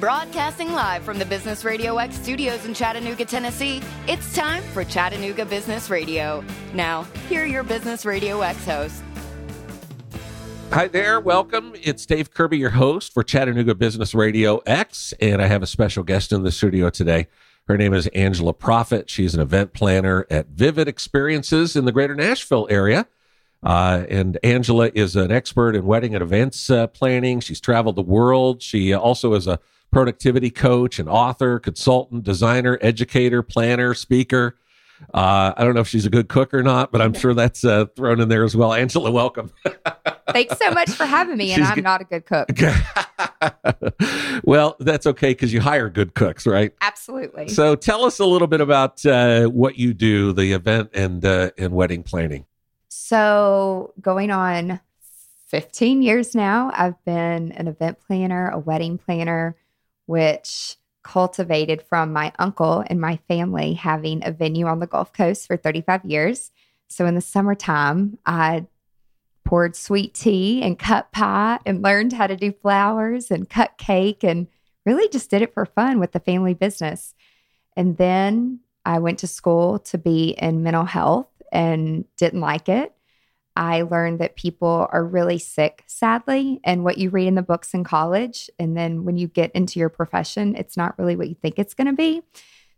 Broadcasting live from the Business Radio X studios in Chattanooga, Tennessee, it's time for Chattanooga Business Radio. Now, here are your Business Radio X hosts. Hi there, welcome. It's Dave Kirby, your host for Chattanooga Business Radio X, and I have a special guest in the studio today. Her name is Angela Proffitt. She's an event planner at Vivid Experiences in the greater Nashville area. Uh, and Angela is an expert in wedding and events uh, planning. She's traveled the world. She also is a productivity coach, and author, consultant, designer, educator, planner, speaker. Uh, I don't know if she's a good cook or not, but I'm sure that's uh, thrown in there as well. Angela, welcome. Thanks so much for having me. And She's I'm g- not a good cook. well, that's okay because you hire good cooks, right? Absolutely. So tell us a little bit about uh, what you do, the event and uh, and wedding planning. So, going on 15 years now, I've been an event planner, a wedding planner, which cultivated from my uncle and my family having a venue on the Gulf Coast for 35 years. So, in the summertime, I poured sweet tea and cut pie and learned how to do flowers and cut cake and really just did it for fun with the family business. And then I went to school to be in mental health and didn't like it. I learned that people are really sick, sadly, and what you read in the books in college. And then when you get into your profession, it's not really what you think it's going to be.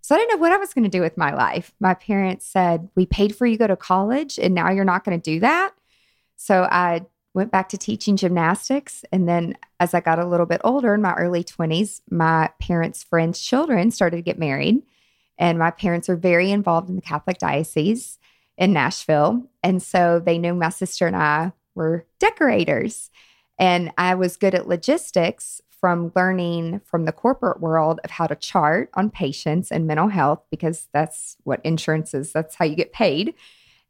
So I didn't know what I was going to do with my life. My parents said, We paid for you to go to college, and now you're not going to do that. So I went back to teaching gymnastics. And then as I got a little bit older in my early 20s, my parents' friends' children started to get married. And my parents are very involved in the Catholic Diocese in Nashville. And so they knew my sister and I were decorators. And I was good at logistics from learning from the corporate world of how to chart on patients and mental health, because that's what insurance is, that's how you get paid.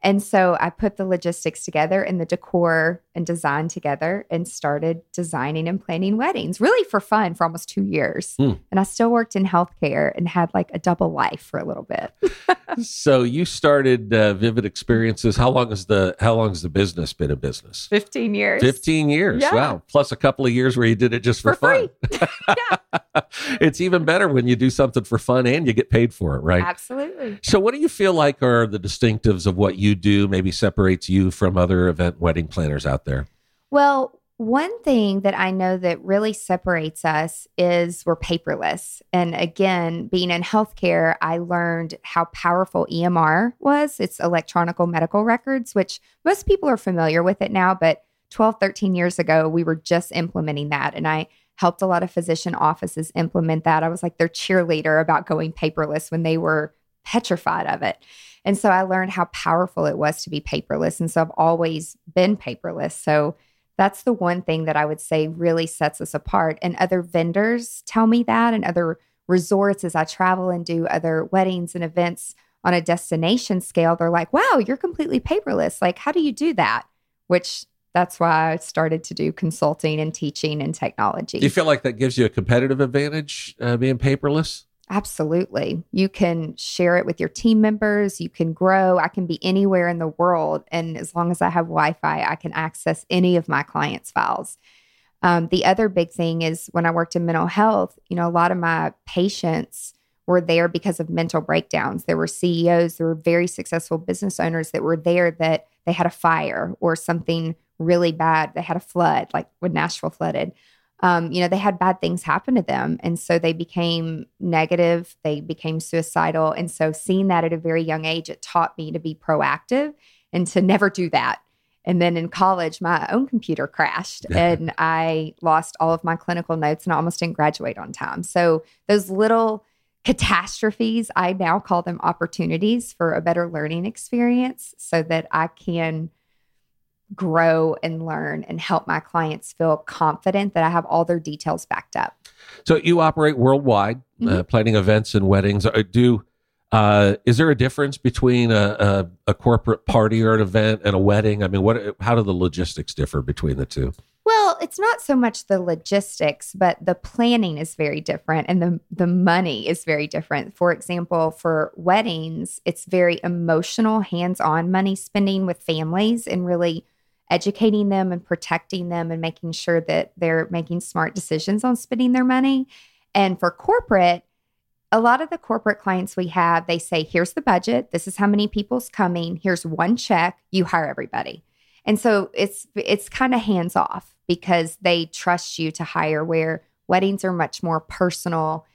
And so I put the logistics together and the decor and design together and started designing and planning weddings really for fun for almost two years. Hmm. And I still worked in healthcare and had like a double life for a little bit. so you started uh, Vivid Experiences. How long has the How long has the business been a business? 15 years. Fifteen years. Yeah. Wow. Plus a couple of years where you did it just for, For fun. it's even better when you do something for fun and you get paid for it, right? Absolutely. So, what do you feel like are the distinctives of what you do? Maybe separates you from other event wedding planners out there. Well, one thing that I know that really separates us is we're paperless. And again, being in healthcare, I learned how powerful EMR was. It's electronic medical records, which most people are familiar with it now, but 12, 13 years ago, we were just implementing that. And I helped a lot of physician offices implement that. I was like their cheerleader about going paperless when they were petrified of it. And so I learned how powerful it was to be paperless. And so I've always been paperless. So that's the one thing that I would say really sets us apart. And other vendors tell me that, and other resorts as I travel and do other weddings and events on a destination scale, they're like, wow, you're completely paperless. Like, how do you do that? Which that's why I started to do consulting and teaching and technology. Do you feel like that gives you a competitive advantage uh, being paperless? Absolutely. You can share it with your team members. You can grow. I can be anywhere in the world. And as long as I have Wi Fi, I can access any of my clients' files. Um, the other big thing is when I worked in mental health, you know, a lot of my patients were there because of mental breakdowns. There were CEOs, there were very successful business owners that were there that they had a fire or something really bad. They had a flood, like when Nashville flooded um, you know, they had bad things happen to them. And so they became negative, they became suicidal. And so seeing that at a very young age, it taught me to be proactive and to never do that. And then in college, my own computer crashed and I lost all of my clinical notes and I almost didn't graduate on time. So those little catastrophes, I now call them opportunities for a better learning experience so that I can grow and learn and help my clients feel confident that I have all their details backed up. So you operate worldwide, uh, Mhm. planning events and weddings. Uh, Do uh, is there a difference between a, a, a corporate party or an event and a wedding? I mean, what? How do the logistics differ between the two? Well, it's not so much the logistics, but the planning is very different and the the money is very different. For example, for weddings, it's very emotional, hands-on money spending with families and really educating them and protecting them and making sure that they're making smart decisions on spending their money. And for corporate, a lot of the corporate clients we have, they say, here's the budget. This is how many people's coming. Here's one check. You hire everybody. And so it's it's kind of hands off because they trust you to hire where weddings are much more personal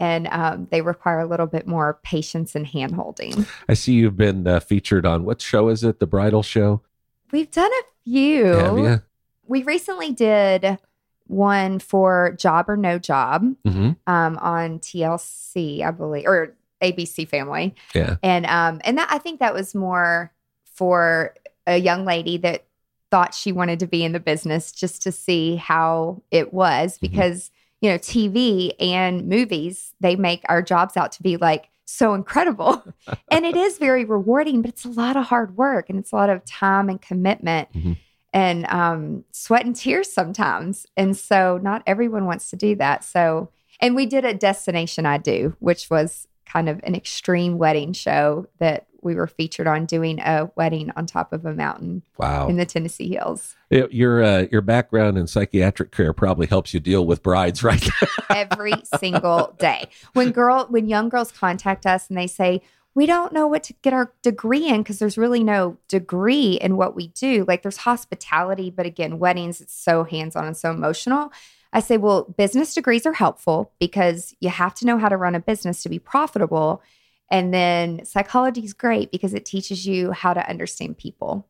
and um, they require a little bit more patience and handholding. I see you've been uh, featured on what show is it? The bridal show? We've done a few. Have you? We recently did one for Job or No Job hmm um, on TLC, I believe, or ABC Family. Yeah. And um, and that I think that was more for a young lady that thought she wanted to be in the business just to see how it was because you know TV and movies they make our jobs out to be like so incredible. And it is very rewarding but it's a lot of hard work and it's a lot of time and commitment Mhm. and um, sweat and tears sometimes. And so not everyone wants to do that. So and we did a destination I do which was kind of an extreme wedding show that we were featured on doing a wedding on top of a mountain Wow. in the Tennessee hills Yeah, Your uh, your background in psychiatric care probably helps you deal with brides, right? every single day. When girl when young girls contact us and they say, "We don't know what to get our degree in because there's really no degree in what we do." Like there's hospitality, but again, weddings it's so hands-on and so emotional. I say, "Well, business degrees are helpful because you have to know how to run a business to be profitable." And then psychology is great because it teaches you how to understand people.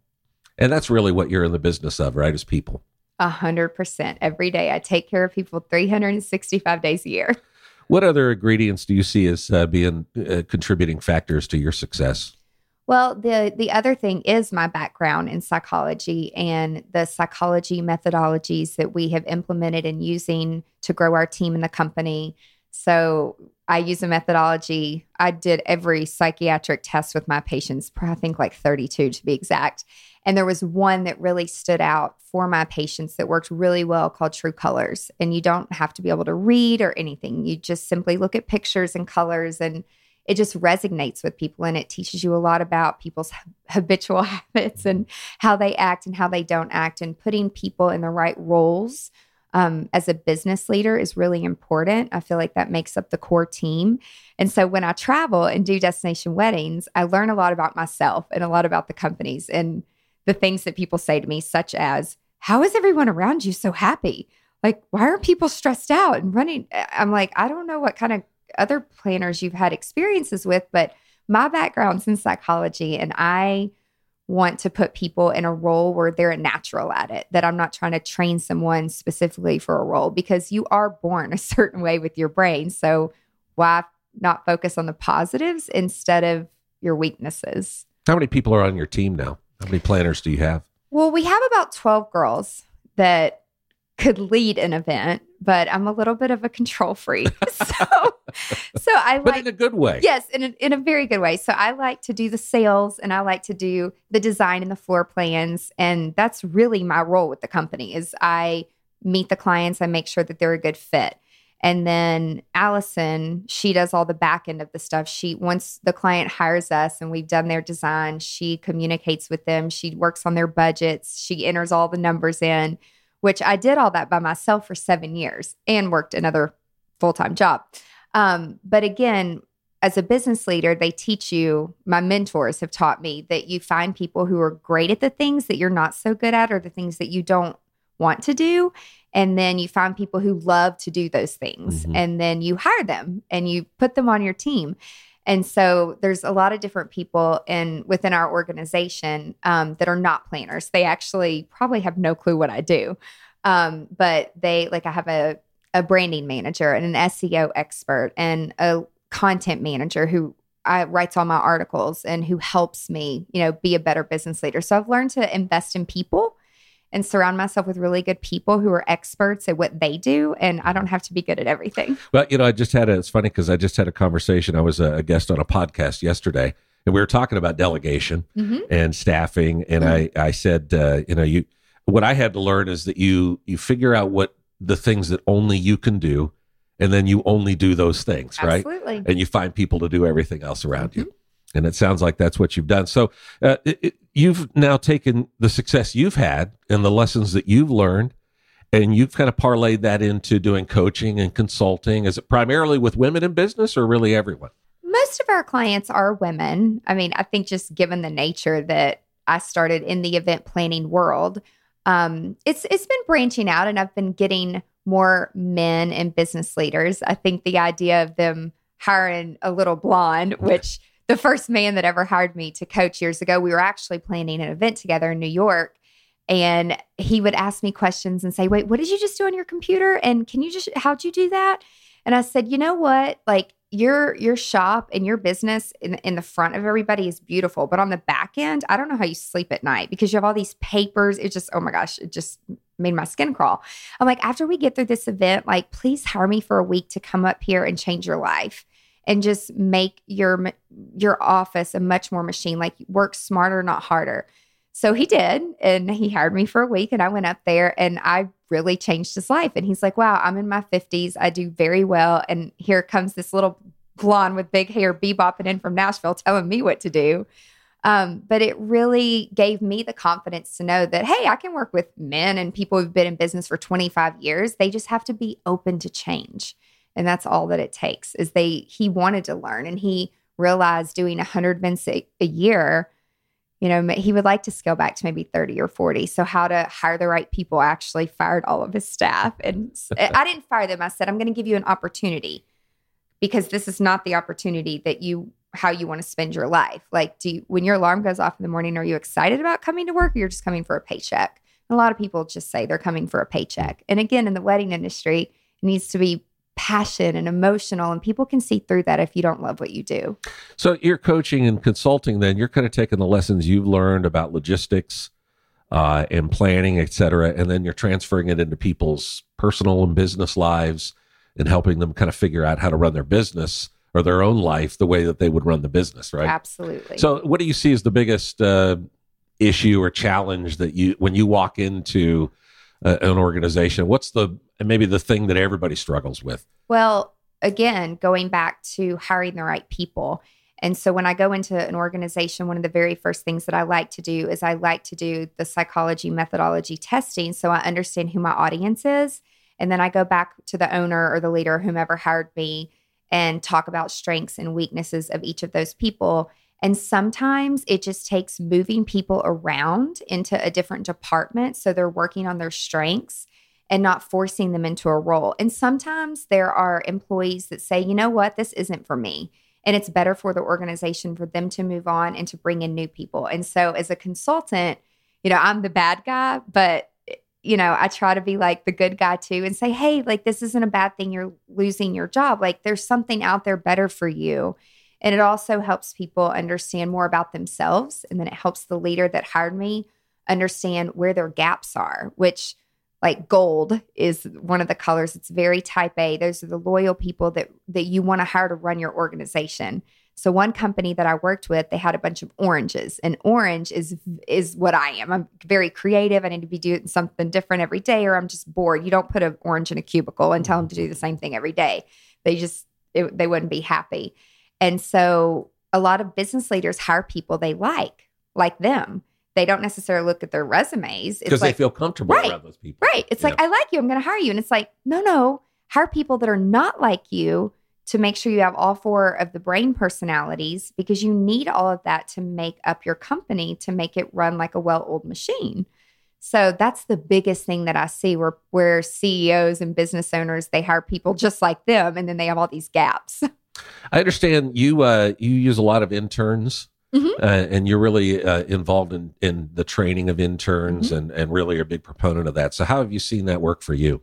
and that's really what you're in the business of, right? Is people. A hundred percent every day. I take care of people 365 days a year. What other ingredients do you see as uh, being uh, contributing factors to your success? Well, the the other thing is my background in psychology and the psychology methodologies that we have implemented and using to grow our team in the company. So I use a methodology. I did every psychiatric test with my patients, I think like 32 to be exact. And there was one that really stood out for my patients that worked really well called True Colors. And you don't have to be able to read or anything. You just simply look at pictures and colors and it just resonates with people and it teaches you a lot about people's habitual habits and how they act and how they don't act and putting people in the right roles um, as a business leader is really important. I feel like that makes up the core team. And so when i travel and do destination weddings i learn a lot about myself and a lot about the companies and the things that people say to me such as how is everyone around you so happy? Like why are people stressed out and running? I'm like i don't know what kind of other planners you've had experiences with, but my background's in psychology and I want to put people in a role where they're a natural at it, that I'm not trying to train someone specifically for a role because you are born a certain way with your brain. So why not focus on the positives instead of your weaknesses? How many people are on your team now? How many planners do you have? Well, we have about 12 girls that could lead an event, but I'm a little bit of a control freak. so so I But like in a good way. Yes, in a, in a very good way. So I like to do the sales and I like to do the design and the floor plans and that's really my role with the company is I meet the clients, I make sure that they're a good fit. And then Allison, she does all the back end of the stuff. She once the client hires us and we've done their design, she communicates with them, she works on their budgets, she enters all the numbers in, which I did all that by myself for 7 years and worked another full-time job. Um, but again, as a business leader, they teach you, my mentors have taught me that you find people who are great at the things that you're not so good at or the things that you don't want to do. And then you find people who love to do those things. Mhm. And then you hire them and you put them on your team. And so there's a lot of different people in within our organization um, that are not planners. They actually probably have no clue what I do. Um, but they like I have a a branding manager and an SEO expert and a content manager who I, writes all my articles and who helps me, you know, be a better business leader. So I've learned to invest in people and surround myself with really good people who are experts at what they do, and I don't have to be good at everything. Well, you know, I just had a, it's funny because I just had a conversation. I was a, guest on a podcast yesterday and we were talking about delegation Mhm. and staffing. And I, I said, uh, you know, you, what I had to learn is that you, you figure out what the things that only you can do and then you only do those things, right? And you find people to do everything else around you. And it sounds like that's what you've done. So uh, it, it- you've now taken the success you've had and the lessons that you've learned, And you've kind of parlayed that into doing coaching and consulting. Is it primarily with women in business or really everyone? Most of our clients are women. I mean, I think just given the nature that I started in the event planning world, um, it's it's been branching out, and I've been getting more men and business leaders. I think the idea of them hiring a little blonde, which the first man that ever hired me to coach years ago, we were actually planning an event together in New York. And he would ask me questions and say, Wait, what did you just do on your computer? And can you just, how'd you do that? And I said, You know what? Like, your your shop and your business in, in the front of everybody is beautiful but on the back end i don't know how you sleep at night because you have all these papers it just oh my gosh it just made my skin crawl i'm like after we get through this event like please hire me for a week to come up here and change your life and just make your your office a much more machine like work smarter not harder so he did and he hired me for a week and i went up there and i really changed his life. And he's like, wow, I'm in my 50s. I do very well. And here comes this little blonde with big hair bebopping in from Nashville telling me what to do. Um, but it really gave me the confidence to know that, hey, I can work with men and people who've been in business for 25 years. They just have to be open to change. And that's all that it takes is they, he wanted to learn and he realized doing 100 events a, a year you know, he would like to scale back to maybe 30 or 40. So, how to hire the right people actually fired all of his staff. And eh, I didn't fire them. I said, I'm going to give you an opportunity because this is not the opportunity that you, how you want to spend your life. Like, do you, when your alarm goes off in the morning, are you excited about coming to work or you're just coming for a paycheck? And a lot of people just say they're coming for a paycheck. And again, in the wedding industry, it needs to be passion and emotional and people can see through that if you don't love what you do. So you're coaching and consulting then you're kind of taking the lessons you've learned about logistics uh, and planning et cetera and then you're transferring it into people's personal and business lives and helping them kind of figure out how to run their business or their own life the way that they would run the business right? Absolutely. So what do you see as the biggest uh, issue or challenge that you when you walk into uh, an organization what's the and maybe the thing that everybody struggles with? Well, again, going back to hiring the right people. And so when I go into an organization, one of the very first things that I like to do is I like to do the psychology methodology testing so I understand who my audience is. And then I go back to the owner or the leader, whomever hired me, and talk about strengths and weaknesses of each of those people. And sometimes it just takes moving people around into a different department so they're working on their strengths and not forcing them into a role. And sometimes there are employees that say, you know what, this isn't for me. And it's better for the organization for them to move on and to bring in new people. And so, as a consultant, you know, I'm the bad guy, but you know, I try to be like the good guy too and say, hey, like, this isn't a bad thing. You're losing your job. Like, there's something out there better for you. And it also helps people understand more about themselves. And then it helps the leader that hired me understand where their gaps are, which like gold is one of the colors. It's very type a. Those are the loyal people that that you want to hire to run your organization. So one company that i worked with they had a bunch of oranges and orange is is what i am. I'm very creative. I need to be doing something different every day or i'm just bored. You don't put an orange in a cubicle and tell them to do the same thing every day. They just it, they wouldn't be happy. And so a lot of business leaders hire people they like like them they don't necessarily look at their resumes because like, they feel comfortable right, around those people. Right. It's yeah. like, I like you. I'm going to hire you. And it's like, no, no, hire people that are not like you to make sure you have all four of the brain personalities because you need all of that to make up your company to make it run like a well-oiled machine. So that's the biggest thing that I see where where CEOs and business owners they hire people just like them and then they have all these gaps. I understand you uh you use a lot of interns Mm-hmm. Uh, and you're really uh, involved in, in the training of interns mm-hmm. and, and really a big proponent of that. So, how have you seen that work for you?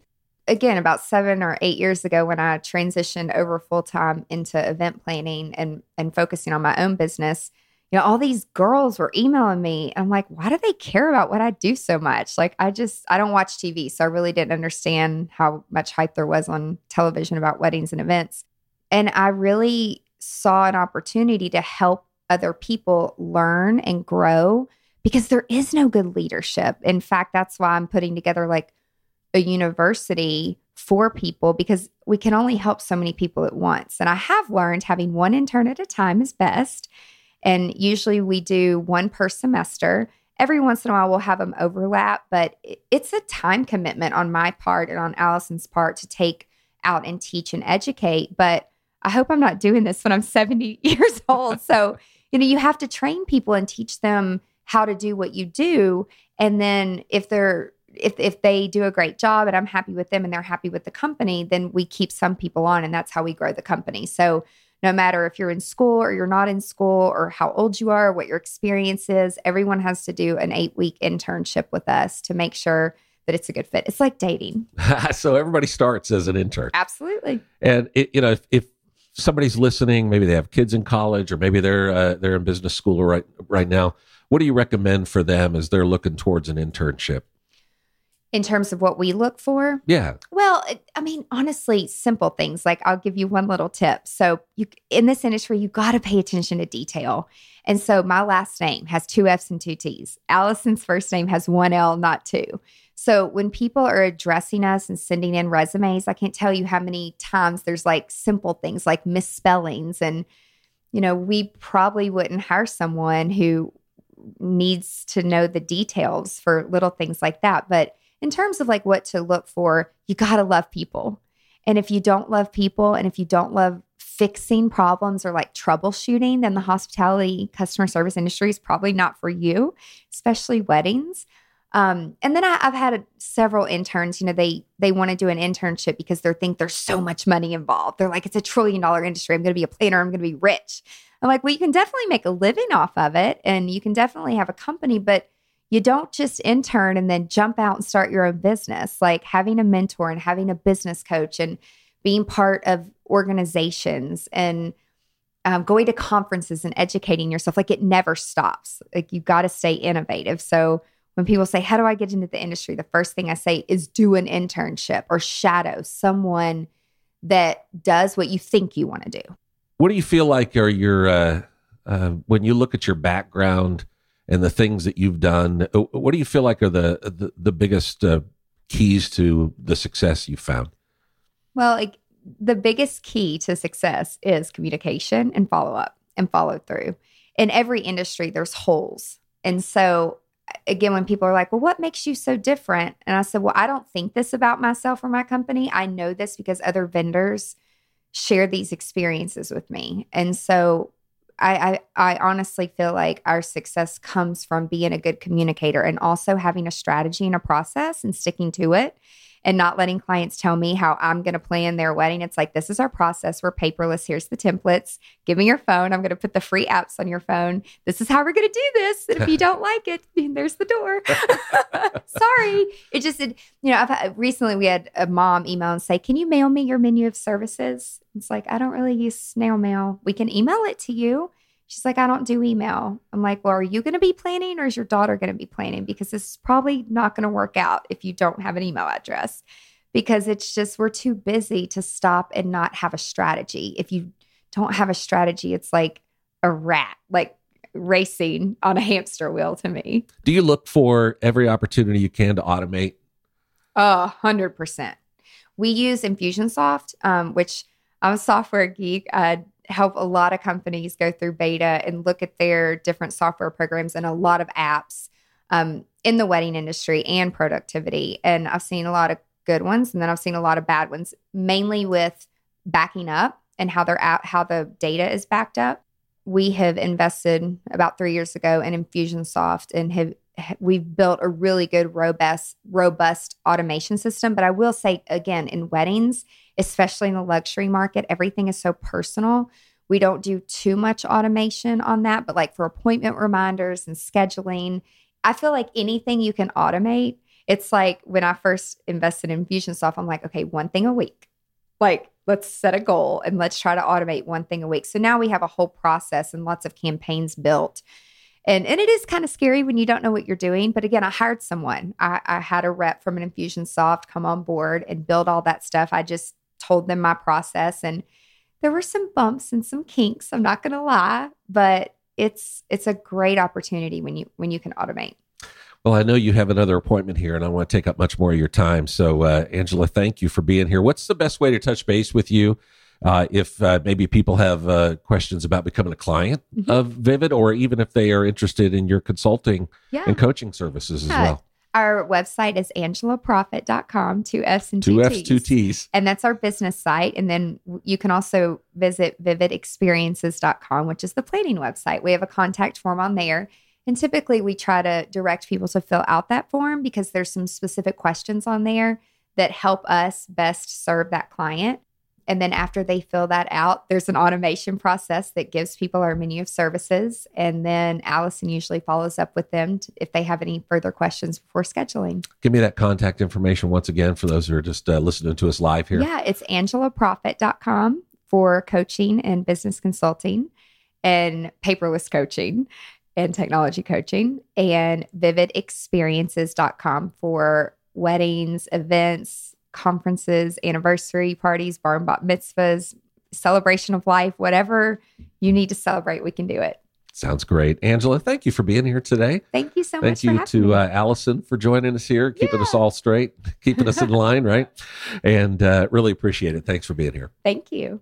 Again, about seven or eight years ago, when I transitioned over full time into event planning and, and focusing on my own business, you know, all these girls were emailing me. I'm like, why do they care about what I do so much? Like, I just, I don't watch TV. So I really didn't understand how much hype there was on television about weddings and events. And I really saw an opportunity to help other people learn and grow because there is no good leadership. In fact, that's why I'm putting together like a university for people because we can only help so many people at once. And I have learned having one intern at a time is best. And usually we do one per semester. every once in a while we'll have them overlap, but it's a time commitment on my part and on Allison's part to take out and teach and educate. But I hope I'm not doing this when I'm 70 years old. So, you know, you have to train people and teach them how to do what you do. And then if they're if if they do a great job and I'm happy with them and they're happy with the company, then we keep some people on and that's how we grow the company. So no matter if you're in school or you're not in school or how old you are, what your experience is, everyone has to do an eight week internship with us to make sure that it's a good fit. It's like dating. so everybody starts as an intern. Absolutely. And it, you know, if, if, somebody's listening, maybe they have kids in college or maybe they're uh, they're in business school right right now, what do you recommend for them as they're looking towards an internship? in terms of what we look for? Yeah. Well, I mean, honestly, simple things. Like I'll give you one little tip. So, you in this industry, you got to pay attention to detail. And so, my last name has two F's and two T's. Allison's first name has one L, not two. So, when people are addressing us and sending in resumes, I can't tell you how many times there's like simple things like misspellings and you know, we probably wouldn't hire someone who needs to know the details for little things like that, but in terms of like what to look for, you got to love people. And if you don't love people and if you don't love fixing problems or like troubleshooting, then the hospitality customer service industry is probably not for you, especially weddings. Um, and then I, have had several interns. You know, they they want to do an internship because they think there's so much money involved. They're like, it's a trillion dollar industry. I'm going to be a planner. I'm going to be rich. I'm like, well, you can definitely make a living off of it, and you can definitely have a company, but you don't just intern and then jump out and start your own business. Like having a mentor and having a business coach and being part of organizations and um, going to conferences and educating yourself, like it never stops. Like you got to stay innovative. So when people say, How do I get into the industry? The first thing I say is do an internship or shadow someone that does what you think you want to do. What do you feel like are your, uh, uh, when you look at your background, and the things that you've done. Uh, what do you feel like are the the, the biggest uh, keys to the success you found? Well, like, the biggest key to success is communication and follow up and follow through. In every industry, there's holes, and so again, when people are like, "Well, what makes you so different?" and I said, "Well, I don't think this about myself or my company. I know this because other vendors." share these experiences with me. And so I, I, I honestly feel like our success comes from being a good communicator and also having a strategy and a process and sticking to it and not letting clients tell me how I'm going to plan their wedding. It's like, this is our process. We're paperless. Here's the templates. Give me your phone. I'm going to put the free apps on your phone. This is how we're going to do this. And if you don't like it, there's the door. Sorry. It just, it, you know, I've had, recently we had a mom email and say, Can you mail me your menu of services? It's like, I don't really use snail mail. We can email it to you. She's like, I don't do email. I'm like, well, are you going to be planning or is your daughter going to be planning? Because this is probably not going to work out if you don't have an email address because it's just, we're too busy to stop and not have a strategy. If you don't have a strategy, it's like a rat, like racing on a hamster wheel to me. Do you look for every opportunity you can to automate? A hundred percent. We use Infusionsoft, um, which I'm a software geek. I help a lot of companies go through beta and look at their different software programs and a lot of apps um, in the wedding industry and productivity. And I've seen a lot of good ones, and then I've seen a lot of bad ones, mainly with backing up and how they're out, how the data is backed up. We have invested about three years ago in Infusionsoft and have we've built a really good robust robust automation system but i will say again in weddings especially in the luxury market everything is so personal. We don't do too much automation on that but like for appointment reminders and scheduling i feel like anything you can automate it's like when i first invested in infusionsoft i'm like okay one thing a week. Like let's set a goal and let's try to automate one thing a week. So now we have a whole process and lots of campaigns built and and it is kind of scary when you don't know what you're doing. But again, I hired someone. I, I had a rep from an Infusionsoft come on board and build all that stuff. I just told them my process, and there were some bumps and some kinks. I'm not going to lie, but it's it's a great opportunity when you when you can automate. Well, I know you have another appointment here, and I want to take up much more of your time. So, uh, Angela, thank you for being here. What's the best way to touch base with you? Uh, if uh, maybe people have uh, questions about becoming a client Mhm. of Vivid, or even if they are interested in your consulting Yeah. and coaching services as well. Our website is angelaproffitt.com, two F's and two, Two T's. Two T's. And that's our business site. And then you can also visit vividexperiences.com, which is the planning website. We have a contact form on there. And typically we try to direct people to fill out that form because there's some specific questions on there that help us best serve that client. And then after they fill that out, there's an automation process that gives people our menu of services. And then Allison usually follows up with them to, if they have any further questions before scheduling. Give me that contact information once again for those who are just uh, listening to us live here. Yeah, it's angelaproffitt.com for coaching and business consulting and paperless coaching and technology coaching and vividexperiences.com for weddings, events, conferences, anniversary parties, bar and bat mitzvahs, celebration of life, whatever you need to celebrate, we can do it. Sounds great. Angela, thank you for being here today. Thank you so Thank much Thank you to uh, Allison for joining us here, keeping us all straight, keeping us in line, right? And uh, really appreciate it. Thanks for being here. Thank you.